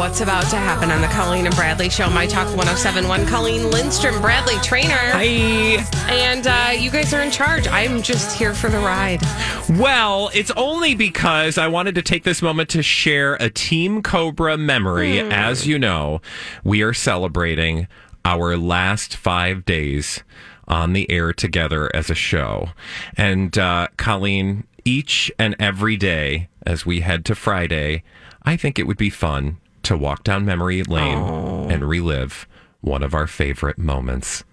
what's about to happen on the Colleen and Bradley Show. My Talk 1071. Colleen Lindstrom, Bradley Traynor. Hi. And uh, you guys are in charge. I'm just here for the ride. Well, it's only because I wanted to take this moment to share a Team Cobra memory. Hmm. As you know, we are celebrating our last five days on the air together as a show. And uh, Colleen, each and every day as we head to Friday, I think it would be fun to walk down memory lane and relive one of our favorite moments.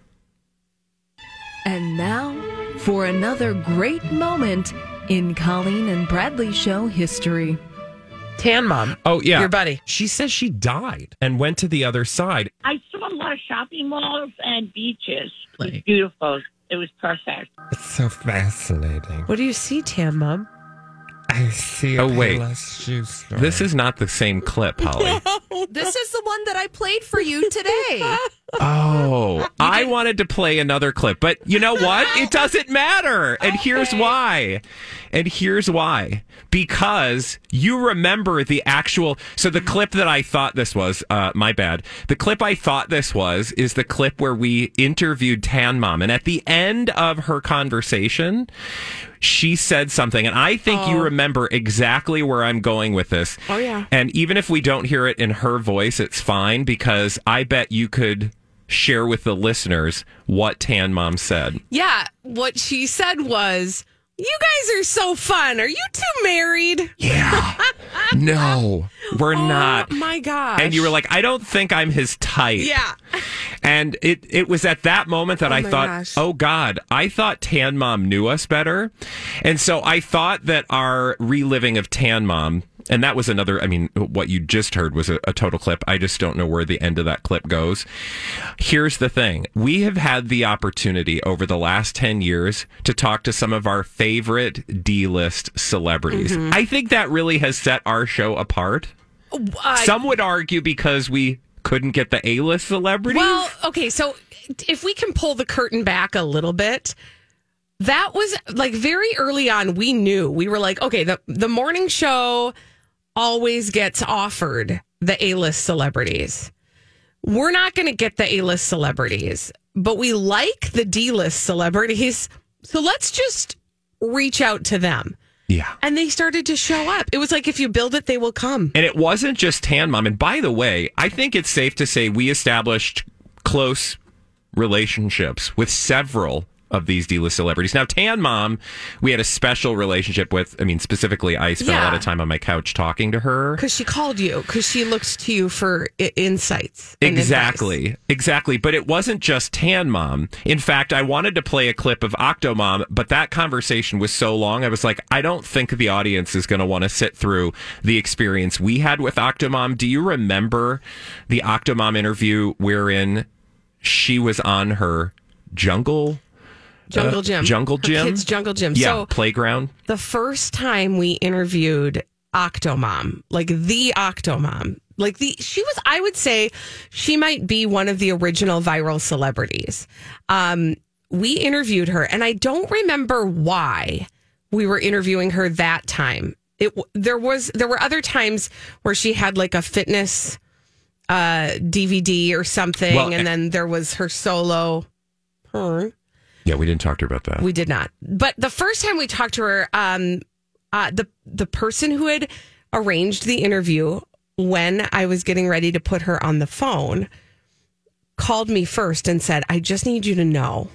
And now for another great moment in Colleen and Bradley show history. Tan Mom. Oh, yeah. Your buddy. She says she died and went to the other side. I saw a lot of shopping malls and beaches. It was beautiful. It was perfect. It's so fascinating. What do you see, Tan Mom? I see a Oh, wait. Shoe store. This is not the same clip, Holly. This is the one that I played for you today. Oh, I wanted to play another clip, but you know what? It doesn't matter. And here's why. And here's why. Because you remember the actual. So the clip that I thought this was, uh, my bad. The clip I thought this was is the clip where we interviewed Tan Mom. And at the end of her conversation, she said something. And I think you remember exactly where I'm going with this. Oh, yeah. And even if we don't hear it in her voice, it's fine because I bet you could share with the listeners what Tan Mom said. Yeah. What she said was, You guys are so fun. Are you two married? Yeah. no, we're oh not. Oh, my God. And you were like, I don't think I'm his type. Yeah. And it, it was at that moment that oh I thought, gosh. oh God, I thought Tan Mom knew us better. And so I thought that our reliving of Tan Mom, and that was another, I mean, what you just heard was a, a total clip. I just don't know where the end of that clip goes. Here's the thing we have had the opportunity over the last 10 years to talk to some of our favorite D list celebrities. Mm-hmm. I think that really has set our show apart. Uh, Some would argue because we couldn't get the A list celebrities. Well, okay, so if we can pull the curtain back a little bit, that was like very early on. We knew we were like, okay, the the morning show always gets offered the A list celebrities. We're not going to get the A list celebrities, but we like the D list celebrities. So let's just reach out to them. yeah. And they started to show up. It was like if you build it, they will come. And it wasn't just Tan Mom. And by the way, I think it's safe to say we established close relationships with several of these D-list celebrities. Now, Tan Mom, we had a special relationship with. I mean, specifically, I spent a lot of time on my couch talking to her. Because she called you, because she looks to you for I- insights. Exactly, exactly. But it wasn't just Tan Mom. In fact, I wanted to play a clip of Octomom, but that conversation was so long. I was like, I don't think the audience is going to want to sit through the experience we had with Octomom. Do you remember the Octomom interview wherein she was on her jungle? Jungle uh, Gym. Jungle Her Gym? Kids Jungle Gym. Yeah, So playground. the first time we interviewed Octomom, like the Octomom, like the she was, I would say, she might be one of the original viral celebrities. Um, we interviewed her, and I don't remember why we were interviewing her that time. It there was there were other times where she had like a fitness uh DVD or something, Well, and then there was her solo. Her. Yeah, we didn't talk to her about that. We did not. But the first time we talked to her, um, uh, the the person who had arranged the interview when I was getting ready to put her on the phone called me first and said, "I just need you to know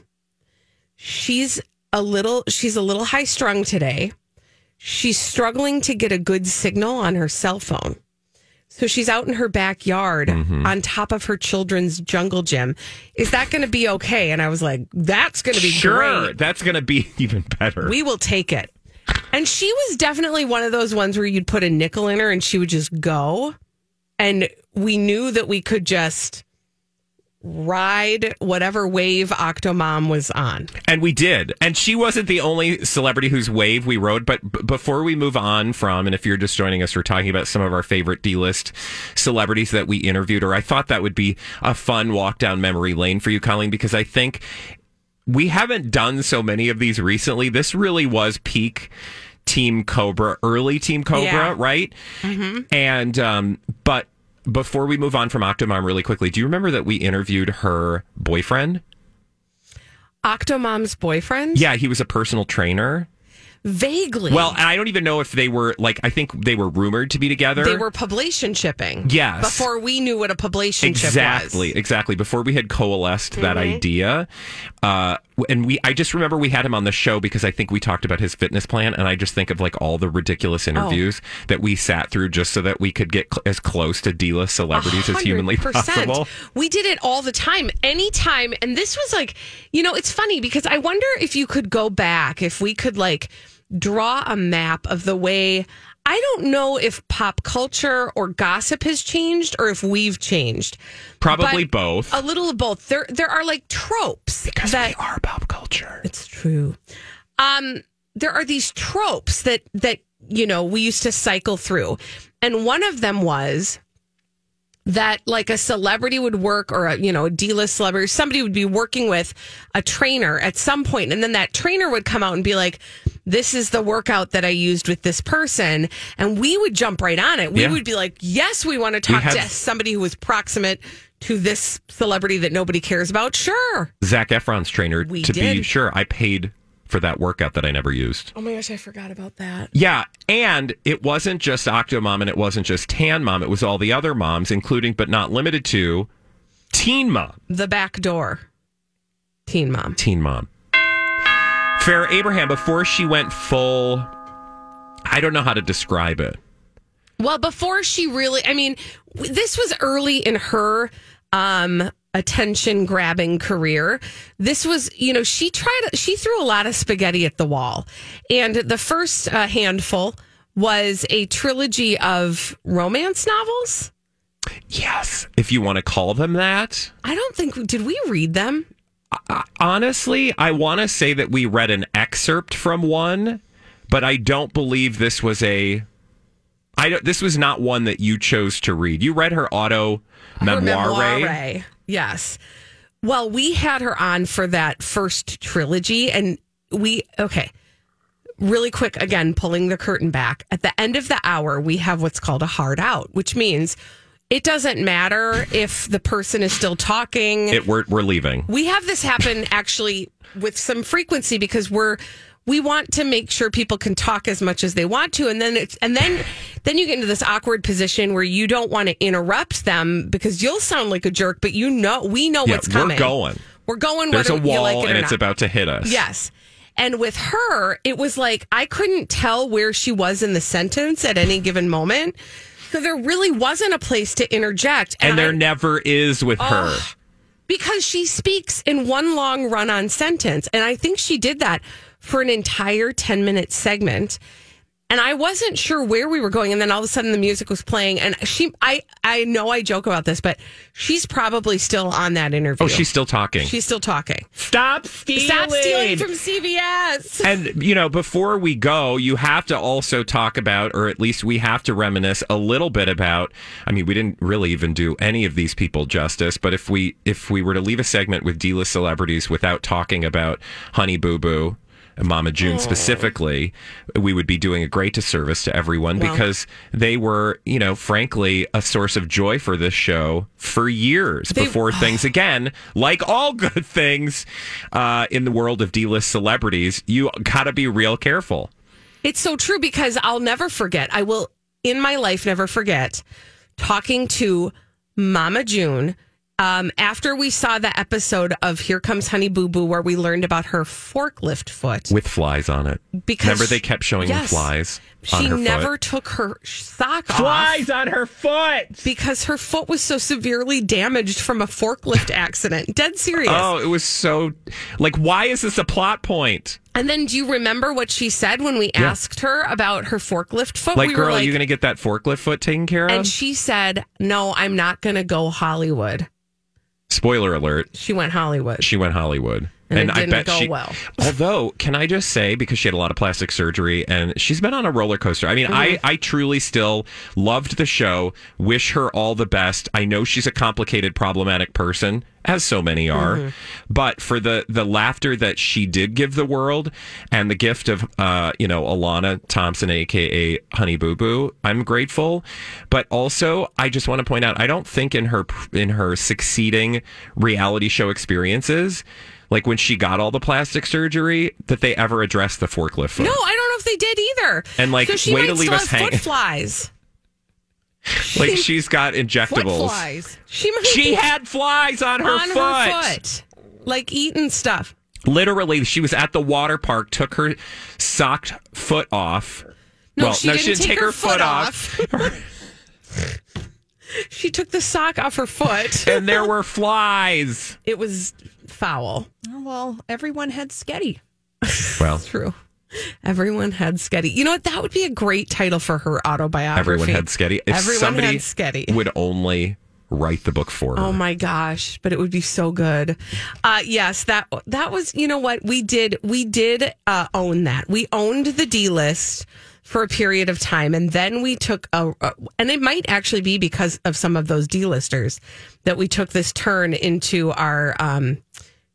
she's a little she's a little high strung today. She's struggling to get a good signal on her cell phone." So she's out in her backyard mm-hmm. on top of her children's jungle gym. Is that going to be okay? And I was like, that's going to be sure, great. that's going to be even better. We will take it. And she was definitely one of those ones where you'd put a nickel in her and she would just go. And we knew that we could just ride whatever wave Octomom was on. And we did. And she wasn't the only celebrity whose wave we rode. But b- before we move on from, and if you're just joining us, we're talking about some of our favorite D list celebrities that we interviewed, or I thought that would be a fun walk down memory lane for you, Colleen, because I think we haven't done so many of these recently. This really was peak Team Cobra, early Team Cobra, Yeah. right? And, um, but before we move on from Octomom really quickly, do you remember that we interviewed her boyfriend? Octomom's boyfriend? Yeah, he was a personal trainer. Vaguely. Well, and I don't even know if they were like I think they were rumored to be together. they were publication shipping. Yes. Before we knew what a publication exactly was. exactly before we had coalesced that Mm-hmm. idea uh and we i just remember we had him on the show because i think we talked about his fitness plan and i just think of like all the ridiculous interviews that we sat through just so that we could get cl- as close to d-list celebrities as humanly possible We did it all the time, anytime. And this was like, you know, it's funny because I wonder if you could go back, if we could like draw a map of the way. I don't know if pop culture or gossip has changed or if we've changed. probably But both A little of both. There, there are like tropes because that we are pop culture It's true. Um, there are these tropes that that you know we used to cycle through, and one of them was that like a celebrity would work or a you know a d-list celebrity somebody would be working with a trainer at some point and then that trainer would come out and be like this is the workout that i used with this person and we would jump right on it we Yeah. would be like yes we want to talk had- to somebody who was proximate to this celebrity that nobody cares about sure zach efron's trainer We to be did. sure i paid for that workout that i never used oh my gosh i forgot about that Yeah, and it wasn't just Octomom and it wasn't just Tan Mom. It was all the other moms, including but not limited to Teen Mom. The back door. Teen mom. Teen Mom. Farrah Abraham, before she went full, I don't know how to describe it. Well, before she really, I mean, this was early in her um, attention grabbing career. This was, you know, she tried, she threw a lot of spaghetti at the wall. And the first uh, handful was a trilogy of romance novels. Yes, if you want to call them that. I don't think, did we read them? Honestly, I want to say that we read an excerpt from one, but I don't believe this was a. I don't, this was not one that you chose to read. You read her auto memoir, memoire. Yes. Well, we had her on for that first trilogy, and we okay. Really quick, again, pulling the curtain back. At the end of the hour, we have what's called a hard out, which means it doesn't matter if the person is still talking. It, we're, we're leaving. we have this happen actually with some frequency because we're we want to make sure people can talk as much as they want to and then it's and then then you get into this awkward position where you don't want to interrupt them because you'll sound like a jerk but you know we know Yeah, what's coming we're going. we're going There's a wall like it and it's not. about to hit us. Yes. And with her, it was like I couldn't tell where she was in the sentence at any given moment. So there really wasn't a place to interject. And there I- never is with her. because she speaks in one long run on sentence. And I think she did that for an entire 10 minute segment. And I wasn't sure where we were going. And then all of a sudden the music was playing. And she, I, I know I joke about this, but she's probably still on that interview. Oh, she's still talking. she's still talking. Stop stealing. Stop stealing from CBS. and you know, before we go, you have to also talk about, or at least we have to reminisce a little bit about. I mean, we didn't really even do any of these people justice, but if we if we were to leave a segment with D list celebrities without talking about Honey Boo Boo. And Mama June specifically, we would be doing a great disservice to everyone Well. because they were, you know, frankly, a source of joy for this show for years They- before things again, like all good things uh, in the world of D-list celebrities, you got to be real careful. It's so true because I'll never forget. I will in my life never forget talking to Mama June um, after we saw the episode of Here Comes Honey Boo Boo where we learned about her forklift foot. with flies on it. Because Remember, they kept showing Yes. flies on She her never foot. took her sock off Flies on her foot. because her foot was so severely damaged from a forklift accident. Dead serious. Oh, it was so like. Why is this a plot point? And then do you remember what she said when we asked her about her forklift foot? Like, we girl, were are you going to get that forklift foot taken care of? and she said, "No, I'm not going to go Hollywood." Spoiler alert: She went Hollywood. she went Hollywood. And it didn't go she, well. Although, can I just say, because she had a lot of plastic surgery and she's been on a roller coaster. I mean, I, Mm-hmm. I truly still loved the show. Wish her all the best. I know she's a complicated, problematic person, as so many are. Mm-hmm. But for the the laughter that she did give the world and the gift of uh, you know, Alana Thompson, aka Honey Boo Boo, I'm grateful. But also I just want to point out I don't think in her in her succeeding reality show experiences like when she got all the plastic surgery, that they ever addressed the forklift foot. No, I don't know if they did either. And, like, so she way might to leave still us have hang- foot flies. like she's got Foot injectables. flies. She might She had flies on her on foot. her foot, like eating stuff. Literally, she was at the water park, took her socked foot off. No, well, she no, didn't she didn't take take her her, foot off. She took the sock off her foot. and there were flies. it was foul. Oh, well, everyone had sketty. Well, True. Everyone had Sketty. You know what? That would be a great title for her autobiography. everyone had sketty. If Everyone somebody had Sketty. would only write the book for her. Oh my gosh, but it would be so good. Uh yes, that that was you know what we did we did uh own that. We owned the D list for a period of time and then we took a, and it might actually be because of some of those D-listers that we took this turn into our um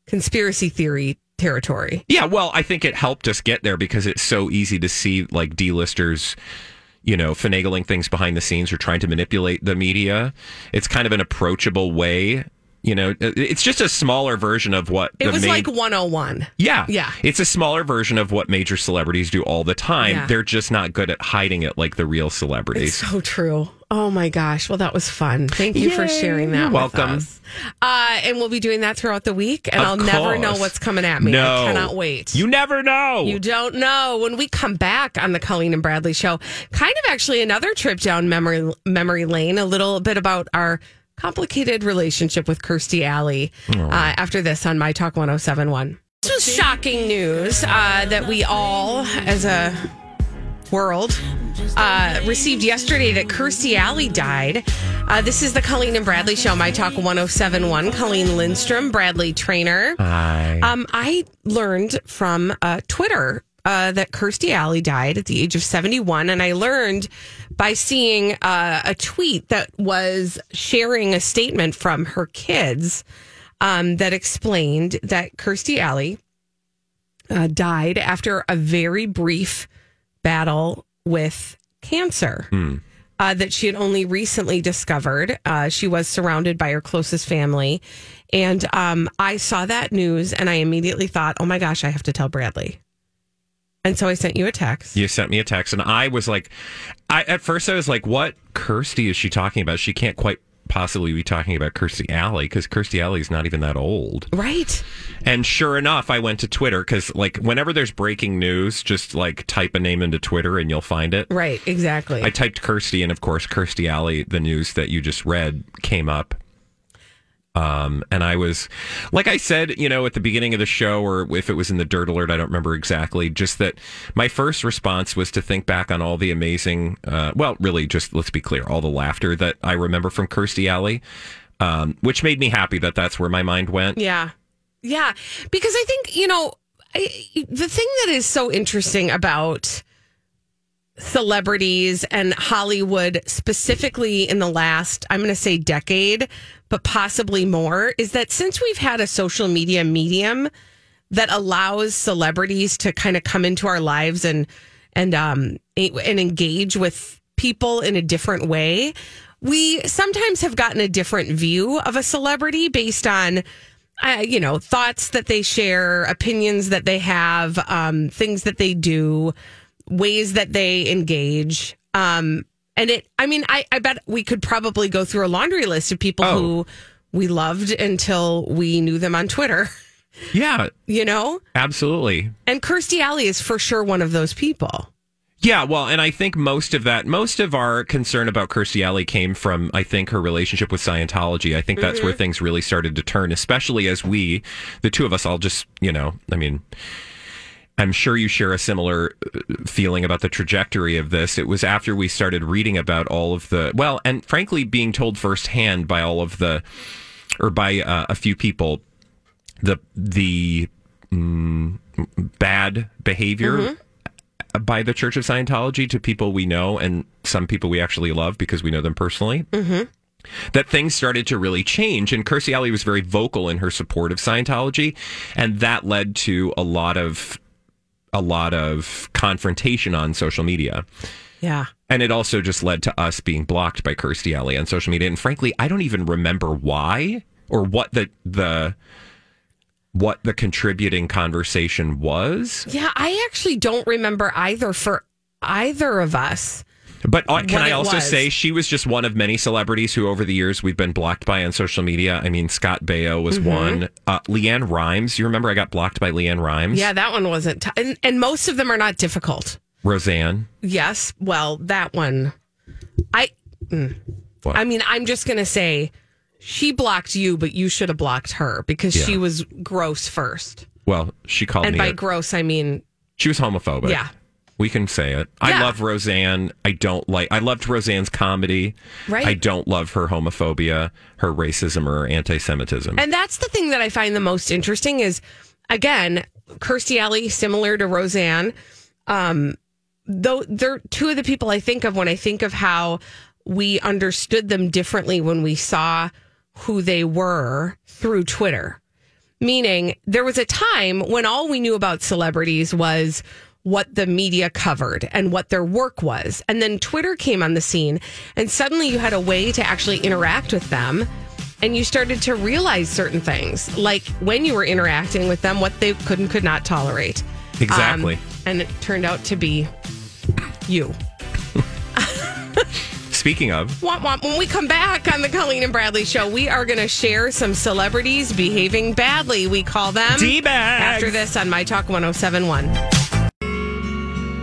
conspiracy theory territory. Yeah, well, I think it helped us get there because it's so easy to see like D-listers, you know, finagling things behind the scenes or trying to manipulate the media. It's kind of an approachable way. You know, it's just a smaller version of what It was main- like 101. yeah, Yeah. It's a smaller version of what major celebrities do all the time. Yeah. They're just not good at hiding it like the real It's celebrities. so true. Oh my gosh. Well, that was fun. Thank you for sharing that. You're with welcome. us. Uh, and we'll be doing that throughout the week, and Of I'll never know what's coming at me. No, I cannot wait. You never know. You don't know. When we come back on the Colleen and Bradley show, kind of actually another trip down memory memory lane, a little bit about our complicated relationship with Kirstie Alley uh, after this on My Talk 1071. This was shocking news uh, that we all, as a world, uh, received yesterday that Kirstie Alley died. Uh, this is the Colleen and Bradley show, My Talk 1071. Colleen Lindstrom, Bradley Traynor. Hi. Um, I learned from uh, Twitter uh, that Kirstie Alley died at the age of 71. And I learned by seeing uh, a tweet that was sharing a statement from her kids um, that explained that Kirstie Alley uh, died after a very brief battle with cancer uh, that she had only recently discovered. Uh, she was surrounded by her closest family. And um, I saw that news and I immediately thought, oh my gosh, I have to tell Bradley. And so I sent you a text. You sent me a text, and I was like, I at first I was like, "What Kirsty is she talking about? She can't quite possibly be talking about Kirstie Alley because Kirstie Alley is not even that old." Right. And sure enough, I went to Twitter because, like, whenever there's breaking news, just like type a name into Twitter and you'll find it. Right. Exactly. I typed Kirsty, and of course, Kirstie Alley, the news that you just read, came up. Um, and I was, like I said, you know, at the beginning of the show, or if it was in the Dirt Alert, I don't remember exactly. Just that my first response was to think back on all the amazing, uh, well, really, just let's be clear, all the laughter that I remember from Kirstie Alley, um, which made me happy that that's where my mind went. Yeah. Yeah. Because I think, you know, I, the thing that is so interesting about celebrities and Hollywood, specifically in the last, I'm going to say decade, but possibly more, is that since we've had a social media medium that allows celebrities to kind of come into our lives and, and, um, and engage with people in a different way, we sometimes have gotten a different view of a celebrity based on uh, you know, thoughts that they share, opinions that they have, um, things that they do, ways that they engage. Um, and it, I mean, I, I bet we could probably go through a laundry list of people Oh. who we loved until we knew them on Twitter, Yeah, you know? absolutely. And Kirstie Alley is for sure one of those people. Yeah, well, and I think most of that, most of our concern about Kirstie Alley came from, I think, her relationship with Scientology. I think that's where mm-hmm. things really started to turn, especially as we, the two of us, all just, you know, I mean, I'm sure you share a similar uh, feeling about the trajectory of this. It was after we started reading about all of the, well, and frankly, being told firsthand by all of the, or by uh, a few people, the the mm, bad behavior by the Church of Scientology to people we know and some people we actually love because we know them personally. That things started to really change, and Kirstie Alley was very vocal in her support of Scientology, and that led to a lot of a lot of confrontation on social media. Yeah. And it also just led to us being blocked by Kirstie Alley on social media. And frankly, I don't even remember why or what the the what the contributing conversation was. Yeah, I actually don't remember either for either of us. But uh, can I also was. say she was just one of many celebrities who, over the years, we've been blocked by on social media. I mean, Scott Baio was Mm-hmm. one. Uh, LeAnn Rimes, you remember I got blocked by LeAnn Rimes? Yeah, that one wasn't. T- and, and most of them are not difficult. Roseanne. Yes. Well, that one, I. mm. What? I mean, I'm just gonna say, she blocked you, but you should have blocked her because she was gross first. Well, she called And me. by a- gross, I mean she was homophobic. Yeah. We can say it. I love Roseanne. I don't like. I loved Roseanne's comedy. Right. I don't love her homophobia, her racism, or her anti-Semitism. And that's the thing that I find the most interesting is, again, Kirstie Alley, similar to Roseanne. Um, though they're two of the people I think of when I think of how we understood them differently when we saw who they were through Twitter. Meaning, there was a time when all we knew about celebrities was what the media covered and what their work was. And then Twitter came on the scene, and suddenly you had a way to actually interact with them. And you started to realize certain things, like when you were interacting with them, what they could and could not tolerate. Exactly. Um, and it turned out to be you. Speaking of. When we come back on the Colleen and Bradley show, we are going to share some celebrities behaving badly. We call them D-bags. after this on My Talk 1071.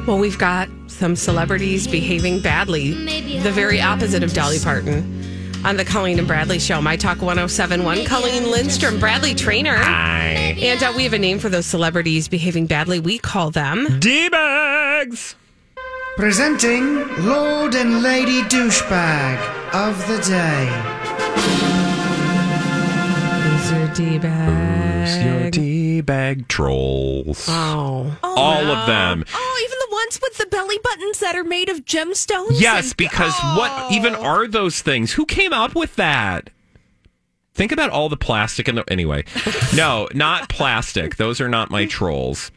Well, we've got some celebrities behaving badly, the very opposite of Dolly Parton. On the Colleen and Bradley show, My Talk 1071, Colleen Lindstrom, Bradley Traynor. hi, And uh, we have a name for those celebrities behaving badly. We call them. d-bags. Presenting Lord and Lady Douchebag of the Day. Who's your D-bag? Your d-bag trolls. Oh. All of them. Oh, even the ones with the belly buttons that are made of gemstones? Yes, and- because what oh. even are those things? Who came up with that? Think about all the plastic in the. Anyway, no, not plastic. Those are not my trolls.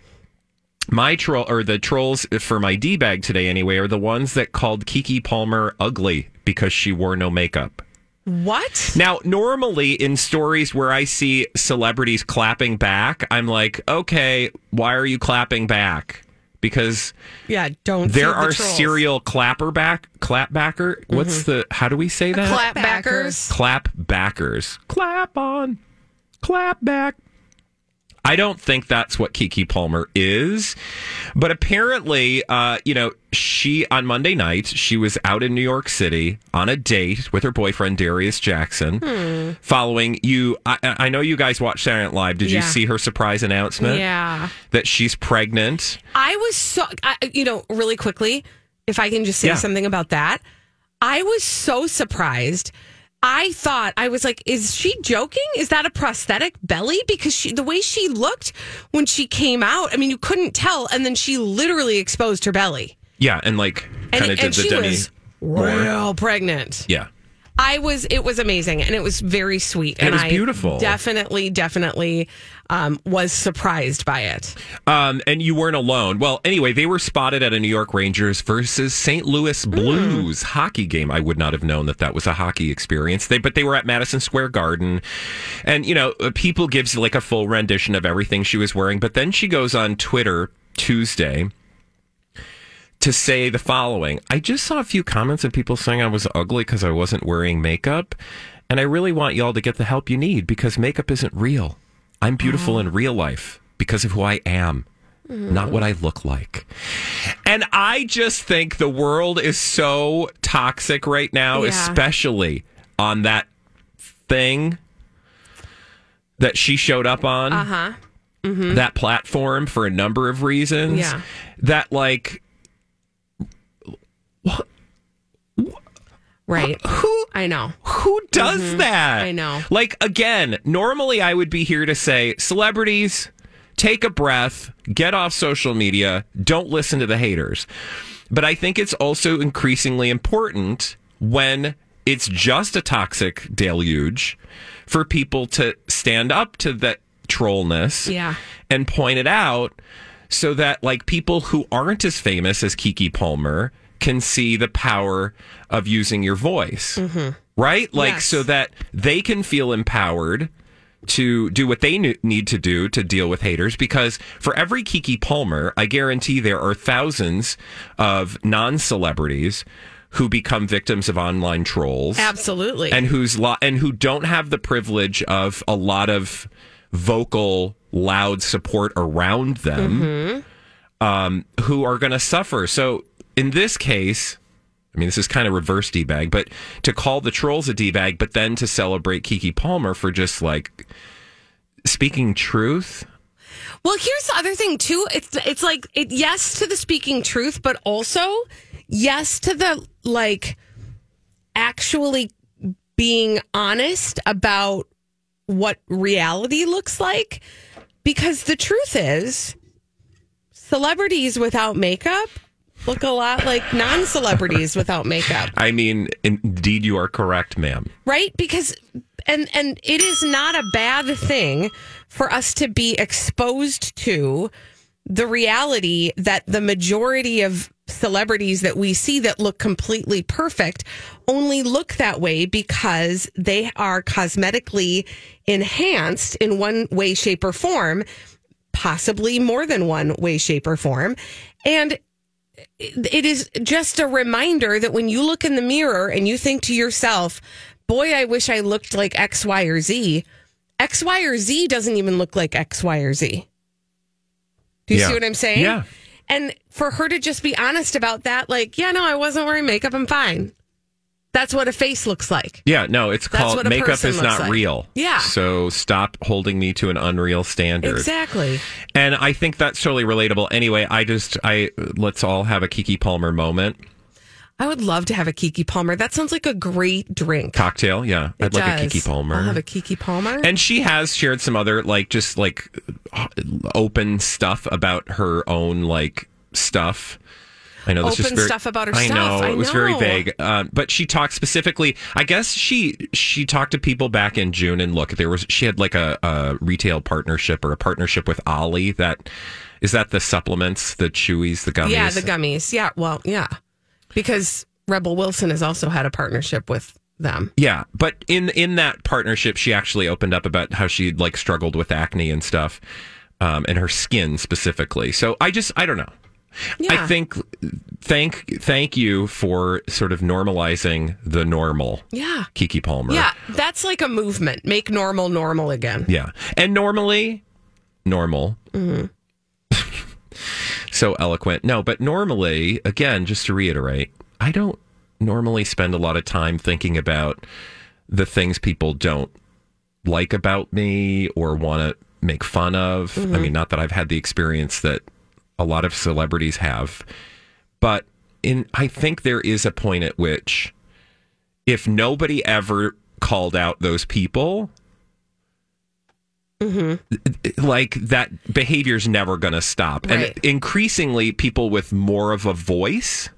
My troll, or the trolls for my D bag today, anyway, are the ones that called Keke Palmer ugly because she wore no makeup. What? Now, normally in stories where I see celebrities clapping back, I'm like, okay, why are you clapping back? Because Yeah, don't. there feed the are trolls. serial clapper back clap backer. What's mm-hmm. the how do we say that? clapbackers. Clapbackers. Clap on. Clap back. I don't think that's what Keke Palmer is, but apparently, uh, you know, she on Monday night she was out in New York City on a date with her boyfriend Darius Jackson. Hmm. Following you, I, I know you guys watched Saturday Night Live. Did you see her surprise announcement? Yeah. that she's pregnant. I was so, I, you know, really quickly, if I can just say Yeah. something about that, I was so surprised. I thought I was like, is she joking? Is that a prosthetic belly? Because she, the way she looked when she came out, I mean, you couldn't tell, and then she literally exposed her belly, Yeah, and like and, kind of did and the she Demi. was Moore. real pregnant. Yeah. I was. It was amazing, and it was very sweet. It and was I beautiful. Definitely, definitely um, was surprised by it. Um, and you weren't alone. Well, anyway, they were spotted at a New York Rangers versus St. Louis Blues hockey game. I would not have known that that was a hockey experience. They, but they were at Madison Square Garden, and you know, uh, people gives like a full rendition of everything she was wearing. But then she goes on Twitter Tuesday to say the following I just saw a few comments of people saying I was ugly because I wasn't wearing makeup. And I really want y'all to get the help you need because makeup isn't real. I'm beautiful uh-huh. in real life because of who I am, mm-hmm. not what I look like. And I just think the world is so toxic right now, Yeah. especially on that thing that she showed up on. Uh huh. That platform for a number of reasons. Yeah. That, like, Right. who I know. Who does that? Mm-hmm. I know. Like again, normally I would be here to say celebrities take a breath, get off social media, don't listen to the haters. But I think it's also increasingly important when it's just a toxic deluge for people to stand up to that trollness Yeah. and point it out so that like people who aren't as famous as Keke Palmer can see the power of using your voice. Right? Like Yes. so that they can feel empowered to do what they need to do to deal with haters because for every Keke Palmer, I guarantee there are thousands of non-celebrities who become victims of online trolls Absolutely. and who's lo- and who don't have the privilege of a lot of vocal loud support around them um, who are going to suffer so in this case I mean, this is kind of reverse D bag, but to call the trolls a D bag, but then to celebrate Keke Palmer for just like speaking truth. Well, here's the other thing too. It's it's like it, yes to the speaking truth, but also yes to the like actually being honest about what reality looks like. Because the truth is, celebrities without makeup look a lot like non-celebrities without makeup. I mean, indeed, you are correct, ma'am. right because and and it is not a bad thing for us to be exposed to the reality that the majority of celebrities that we see that look completely perfect only look that way because they are cosmetically enhanced in one way shape or form possibly more than one way shape or form and it is just a reminder that when you look in the mirror and you think to yourself, boy, I wish I looked like X, Y, or Z, X, Y, or Z doesn't even look like X, Y, or Z. Do you Yeah. see what I'm saying? Yeah. And for her to just be honest about that, like, yeah, no, I wasn't wearing makeup. I'm fine. That's what a face looks like. Yeah, no, it's That's called what a makeup person is looks not like. real. Yeah. So stop holding me to an unreal standard. Exactly. And I think that's totally relatable. Anyway, I just I let's all have a Keke Palmer moment. I would love to have a Keke Palmer. That sounds like a great drink. Cocktail, yeah. I'd It like a does. Keke Palmer. I'll have a Keke Palmer. and she has shared some other like just like open stuff about her own like stuff. I know this is Open very, stuff about her I stuff. know I it was very vague, uh, but she talked specifically. I guess she she talked to people back in June, and look, there was she had like a, a retail partnership or a partnership with Olly. That is that the supplements, the chewies, the gummies. Yeah, the gummies. Yeah, well, yeah. Because Rebel Wilson has also had a partnership with them. Yeah, but in in that partnership, she actually opened up about how she like struggled with acne and stuff, um, and her skin specifically. So I just I don't know. Yeah. I think thank thank you for sort of normalizing the normal, Yeah. Keke Palmer. Yeah, that's like a movement. Make normal normal again. yeah, and normally normal. Mm-hmm. so eloquent. No, but normally, again, just to reiterate, I don't normally spend a lot of time thinking about the things people don't like about me or want to make fun of. I mm-hmm. mean, not that I've had the experience that a lot of celebrities have, but in I think there is a point at which if nobody ever called out those people, mm-hmm. like that behavior's never going to stop. Right. And increasingly, people with more of a voice.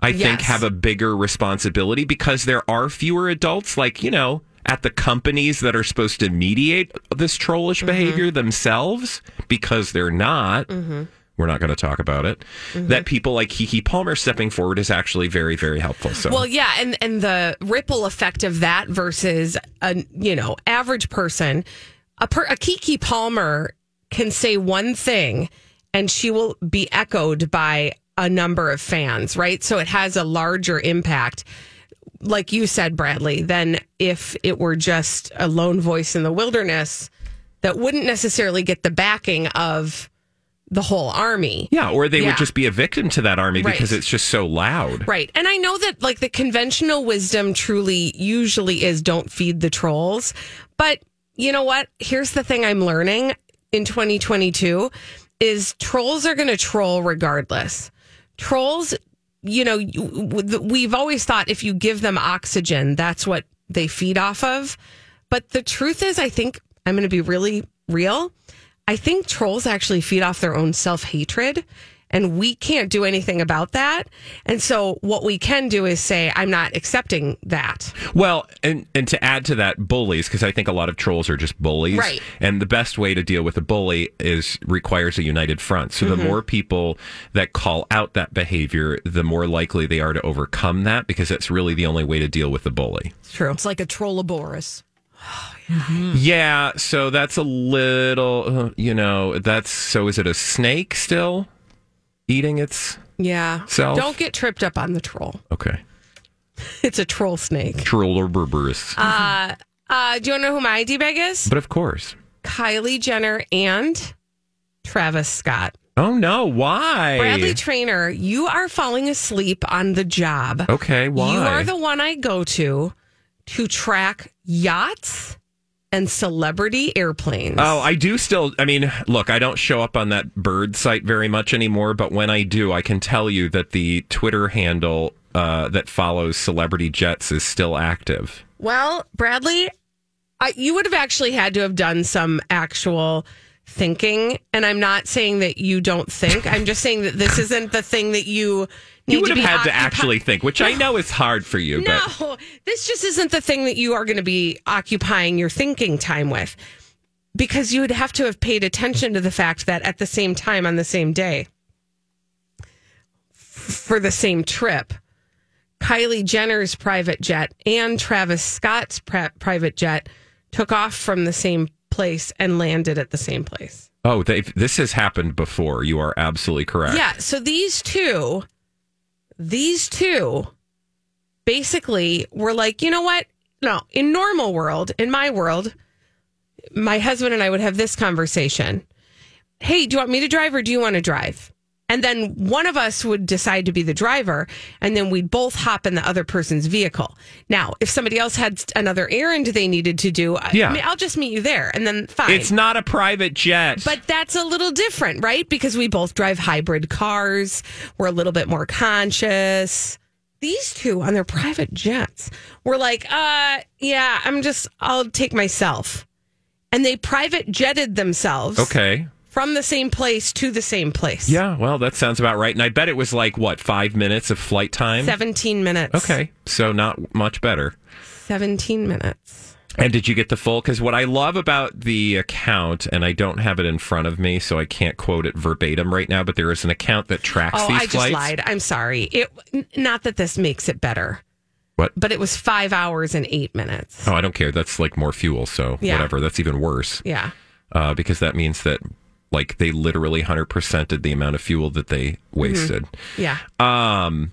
I think have a bigger responsibility because there are fewer adults like, you know, at the companies that are supposed to mediate this trollish mm-hmm. behavior themselves because they're not. Mm-hmm. We're not going to talk about it. Mm-hmm. That people like Keke Palmer stepping forward is actually very, very helpful. So, Well, yeah, and and the ripple effect of that versus a you know average person, a per, a Kiki Palmer can say one thing, and she will be echoed by a number of fans, right? So it has a larger impact, like you said, Bradley, than if it were just a lone voice in the wilderness that wouldn't necessarily get the backing of the whole army. yeah, or they Yeah. would just be a victim to that army Right. because it's just so loud. Right. And I know that like the conventional wisdom truly usually is don't feed the trolls. But you know what? Here's the thing I'm learning in 2022 is trolls are going to troll regardless. Trolls, you know, we've always thought if you give them oxygen, that's what they feed off of. But the truth is, I think I'm going to be really real. I think trolls actually feed off their own self hatred. And we can't do anything about that. And so what we can do is say, I'm not accepting that. Well, and and to add to that, bullies, because I think a lot of trolls are just bullies. Right. And the best way to deal with a bully is requires a united front. So Mm-hmm. the more people that call out that behavior, the more likely they are to overcome that because that's really the only way to deal with the bully. It's true. It's like a Trolloborus. Yeah, so that's a little, uh, you know, that's so is it a snake still eating its Yeah. Self. Don't get tripped up on the troll. Okay. It's a troll snake. Troll or berberus. Uh, do you want to know who my ID bag is? but of course. Kylie Jenner and Travis Scott. Oh no, why? Bradley Traynor, you are falling asleep on the job. Okay, why? You are the one I go to to track yachts and celebrity airplanes. Oh, I do still. I mean, look, I don't show up on that bird site very much anymore, but when I do, I can tell you that the Twitter handle uh, that follows Celebrity Jets is still active. Well, Bradley, I, you would have actually had to have done some actual thinking. And I'm not saying that you don't think. I'm just saying that this isn't the thing that you need You would to have be had to actually think, which I know is hard for you, No, but this just isn't the thing that you are going to be occupying your thinking time with. Because you would have to have paid attention to the fact that at the same time on the same day, for the same trip, Kylie Jenner's private jet and Travis Scott's pri- private jet took off from the same place and landed at the same place. oh, this has happened before. You are absolutely correct. Yeah. So these two, these two basically were like, you know what? No, in normal world, in my world, my husband and I would have this conversation. Hey, do you want me to drive or do you want to drive? And then one of us would decide to be the driver, and then we'd both hop in the other person's vehicle. Now, if somebody else had another errand they needed to do, Yeah. I mean, I'll just meet you there, and then fine. It's not a private jet. But that's a little different, right? Because we both drive hybrid cars. We're a little bit more conscious. These two on their private jets were like, uh, yeah, I'm just, I'll take myself. And they private jetted themselves okay. From the same place to the same place. Yeah, well, that sounds about right. And I bet it was like, what, five minutes of flight time? 17 minutes. Okay. So not much better. 17 minutes. And did you get the full? Because what I love about the account, and I don't have it in front of me, so I can't quote it verbatim right now, but there is an account that tracks Oh, these I just flights. lied. I'm sorry. It Not that this makes it better, What? but it was five hours and eight minutes. Oh, I don't care. That's like more fuel, so Yeah. whatever. That's even worse Yeah. uh, because that means that like they literally hundred percented the amount of fuel that they wasted. Yeah. Um,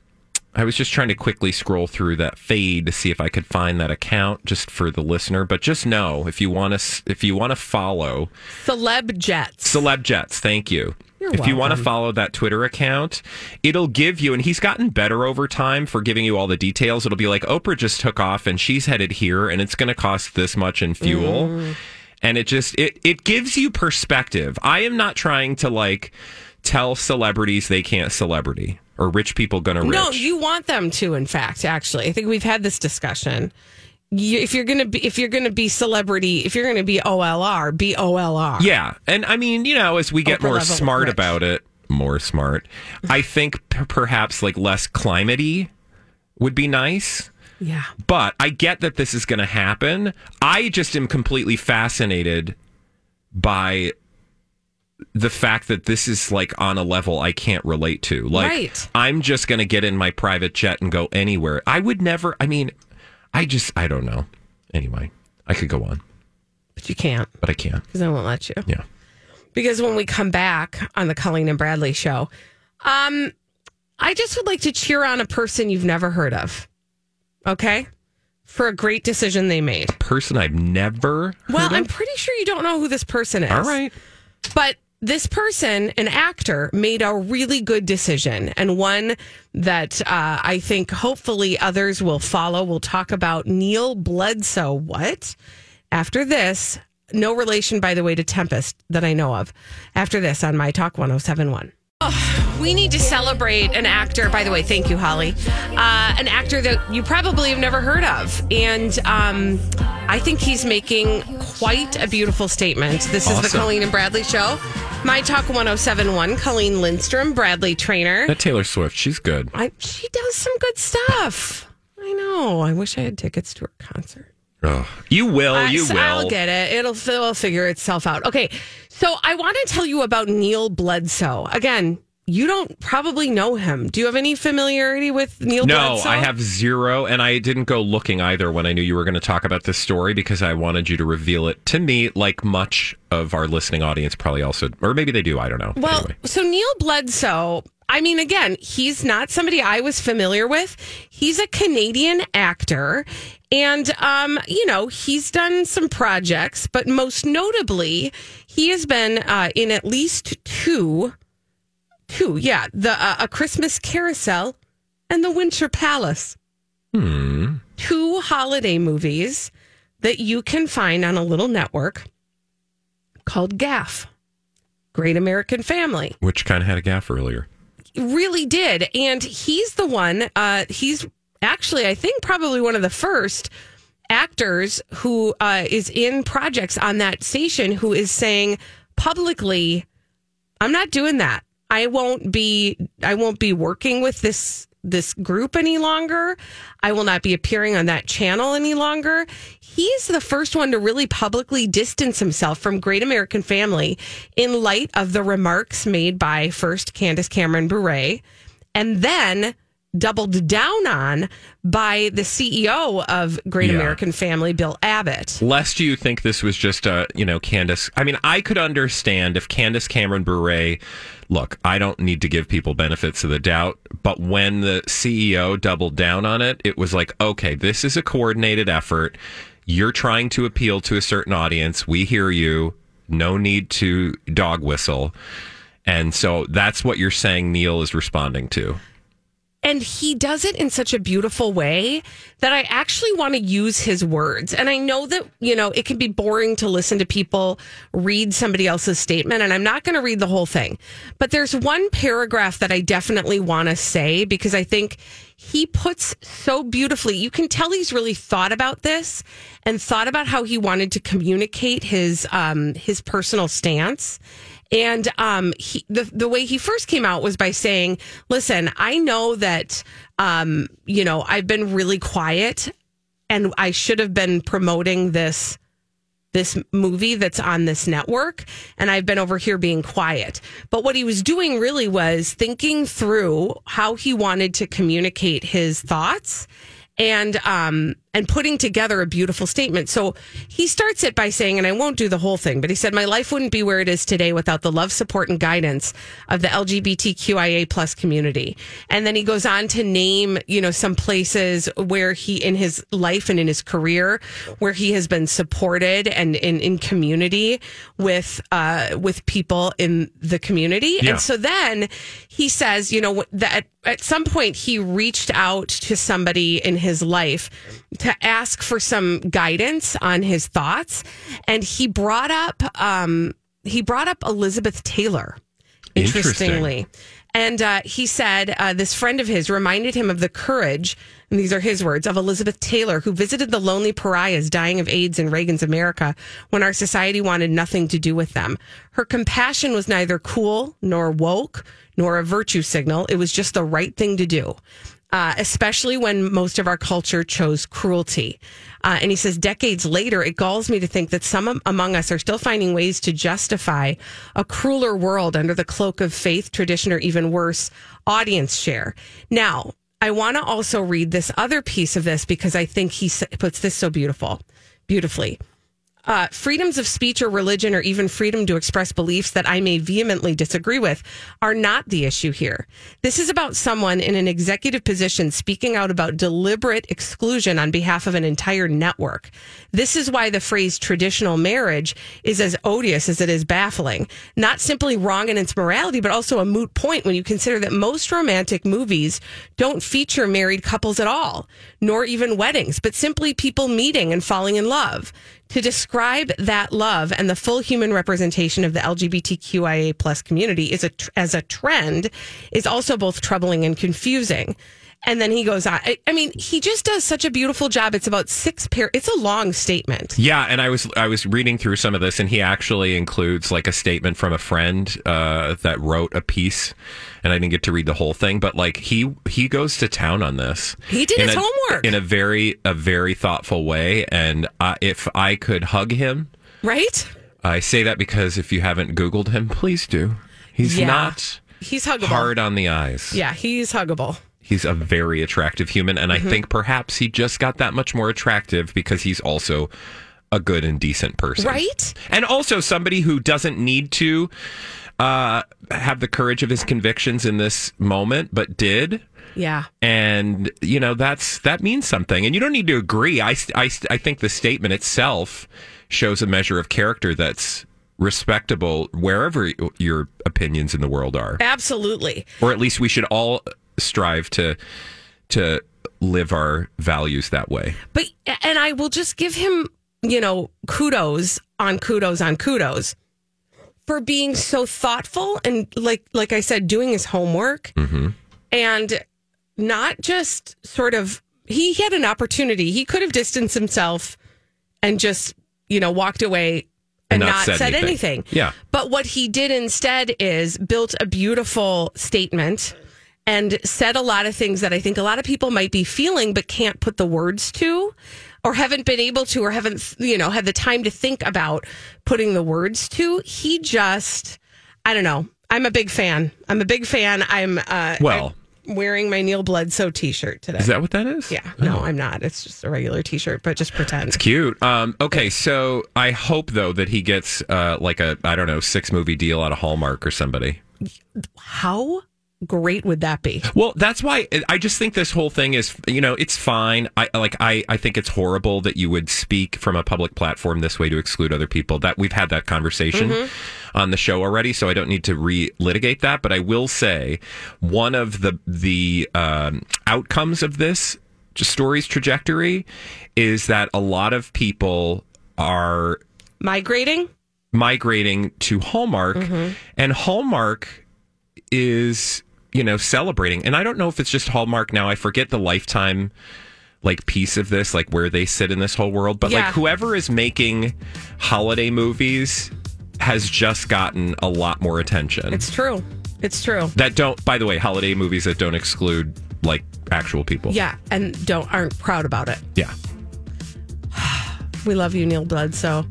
I was just trying to quickly scroll through that fade to see if I could find that account just for the listener. But just know if you want to if you want to follow Celeb jets. Celeb Jets, thank you. You're if you want to follow that Twitter account, it'll give you, and he's gotten better over time for giving you all the details. It'll be like Oprah just took off and she's headed here, and it's going to cost this much in fuel. Mm. And it just it it gives you perspective. I am not trying to like tell celebrities they can't celebrity or rich people gonna rich. No, you want them to. In fact, actually, I think we've had this discussion. You, if you're gonna be, if you're gonna be celebrity, if you're gonna be OLR, be OLR. Yeah, and I mean, you know, as we get Oprah more smart rich. about it, more smart. I think p- perhaps like less climatey would be nice. Yeah. But I get that this is going to happen. I just am completely fascinated by the fact that this is like on a level I can't relate to. Like Right. I'm just going to get in my private jet and go anywhere. I would never I mean I just I don't know. Anyway, I could go on, But you can't but I can't. because I won't let you. Yeah. Because when we come back on the Colleen and Bradley show, um, I just would like to cheer on a person you've never heard of. Okay, for a great decision they made. Person I've never Well, heard I'm pretty sure you don't know who this person is. All right. But this person, an actor, made a really good decision and one that uh, I think hopefully others will follow. We'll talk about Neal Bledsoe. What? After this, no relation, by the way, to Tempestt that I know of. After this on My Talk 1071. We need to celebrate an actor. By the way, thank you, Holly. Uh, an actor that you probably have never heard of, and um, I think he's making quite a beautiful statement. This is the Colleen and Bradley Show. My Talk 1071, Colleen Lindstrom, Bradley Traynor. That Taylor Swift, she's good. I, she does some good stuff. I know. I wish I had tickets to her concert. Oh, you will, Uh, you so will. I'll get it. It'll, it'll figure itself out. Okay. So I want to tell you about Neal Bledsoe. Again, you don't probably know him. Do you have any familiarity with Neal No, Bledsoe? I have zero, and I didn't go looking either when I knew you were going to talk about this story because I wanted you to reveal it to me, like much of our listening audience probably also, or maybe they do. I don't know. Well, Anyway. so Neal Bledsoe, I mean, again, he's not somebody I was familiar with. He's a Canadian actor. And, um, you know, he's done some projects, but most notably, he has been uh, in at least two, two, yeah, the uh, A Christmas Carousel and The Winter Palace. Two holiday movies that you can find on a little network called Gaff, Great American Family which kind of had a gaff earlier. really did and he's the one uh he's actually i think probably one of the first actors who uh is in projects on that station who is saying publicly i'm not doing that i won't be i won't be working with this this group any longer i will not be appearing on that channel any longer he's the first one to really publicly distance himself from great american family in light of the remarks made by first candace cameron bure and then doubled down on by the ceo of great Yeah. american family bill abbott Lest you think this was just a, you know, Candace. I mean, I could understand if Candace Cameron Bure, look, I don't need to give people benefits of the doubt, but when the CEO doubled down on it, it was like, okay, this is a coordinated effort. You're trying to appeal to a certain audience. We hear you. No need to dog whistle. And so that's what you're saying Neal is responding to. And he does it in such a beautiful way that I actually want to use his words. And I know that, you know, it can be boring to listen to people read somebody else's statement, and I'm not going to read the whole thing. But there's one paragraph that I definitely want to say because I think he puts so beautifully. You can tell he's really thought about this and thought about how he wanted to communicate his um his personal stance. And um, he, the the way he first came out was by saying, "Listen, I know that um, you know I've been really quiet, and I should have been promoting this this movie that's on this network, and I've been over here being quiet." But what he was doing really was thinking through how he wanted to communicate his thoughts and um and putting together a beautiful statement. So he starts it by saying, and I won't do the whole thing, but he said, "My life wouldn't be where it is today without the love, support, and guidance of the LGBTQIA plus community." And then he goes on to name, you know, some places where he in his life and in his career where he has been supported and in in community with uh with people in the community. Yeah. And so then he says, you know, that at some point he reached out to somebody in his life to ask for some guidance on his thoughts, and he brought up um, he brought up Elizabeth Taylor. Interesting. Interestingly, and uh, he said uh, this friend of his reminded him of the courage, and these are his words, of Elizabeth Taylor, who visited the lonely pariahs dying of AIDS in Reagan's America when our society wanted nothing to do with them. Her compassion was neither cool nor woke nor a virtue signal. It was just the right thing to do. Uh, especially when most of our culture chose cruelty. Uh, and he says, decades later, it galls me to think that some among us are still finding ways to justify a crueler world under the cloak of faith, tradition, or even worse, audience share. Now, I want to also read this other piece of this because I think he puts this so beautiful, beautifully. Uh, freedoms of speech or religion, or even freedom to express beliefs that I may vehemently disagree with, are not the issue here. This is about someone in an executive position speaking out about deliberate exclusion on behalf of an entire network. This is why the phrase traditional marriage is as odious as it is baffling. Not simply wrong in its morality, but also a moot point when you consider that most romantic movies don't feature married couples at all, nor even weddings, but simply people meeting and falling in love. To describe that love and the full human representation of the LGBTQIA plus community is a as a trend is also both troubling and confusing. And then he goes on. I, I mean, he just does such a beautiful job. It's about six pair. It's a long statement. Yeah, and I was I was reading through some of this, and he actually includes like a statement from a friend uh, that wrote a piece, and I didn't get to read the whole thing, but like he he goes to town on this. He did his a- homework. in a very a very thoughtful way, and uh, if I could hug him, Right? I say that because if you haven't Googled him, please do. He's Yeah. not He's huggable. hard on the eyes. Yeah, he's huggable. He's a very attractive human, and Mm-hmm. I think perhaps he just got that much more attractive because he's also a good and decent person. Right? And also somebody who doesn't need to uh, have the courage of his convictions in this moment, but did. Yeah. And you know that's that means something, and you don't need to agree. I, I, I think the statement itself shows a measure of character that's respectable wherever your opinions in the world are, Absolutely. or at least we should all strive to to live our values that way. But and I will just give him, you know, kudos on kudos on kudos for being so thoughtful and like like I said, doing his homework mm-hmm. and not just sort of he had an opportunity. He could have distanced himself and just, you know, walked away and, not, said, anything. Yeah. But what he did instead is built a beautiful statement and said a lot of things that I think a lot of people might be feeling but can't put the words to or haven't been able to or haven't you know had the time to think about putting the words to. He just I don't know. I'm a big fan. I'm a big fan. I'm uh Well- I'm wearing my Neal Bledsoe t-shirt today. Is that what that is? yeah. No, I'm not. It's just a regular t-shirt, but just pretend. It's cute. Um, okay, so I hope though that he gets uh, like a I don't know six movie deal out of Hallmark or somebody. How great would that be? Well, that's why I just think this whole thing is you know it's fine. I like I I think it's horrible that you would speak from a public platform this way to exclude other people. That we've had that conversation on the show already, so I don't need to re-litigate that. But I will say one of the the um, outcomes of this story's trajectory is that a lot of people are Migrating? migrating to Hallmark, and Hallmark is you know celebrating. And I don't know if it's just Hallmark now. I forget the lifetime like piece of this, like where they sit in this whole world. But Yeah. like whoever is making holiday movies has just gotten a lot more attention. It's true. It's true. that don't, by the way, holiday movies that don't exclude like actual people. Yeah, and don't aren't proud about it. yeah. We love you, Neal Bledsoe.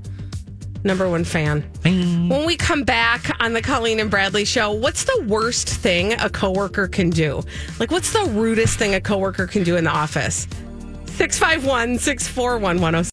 Number one fan. When we come back on the Colleen and Bradley show, what's the worst thing a coworker can do? Like, what's the rudest thing a coworker can do in the office? 651 641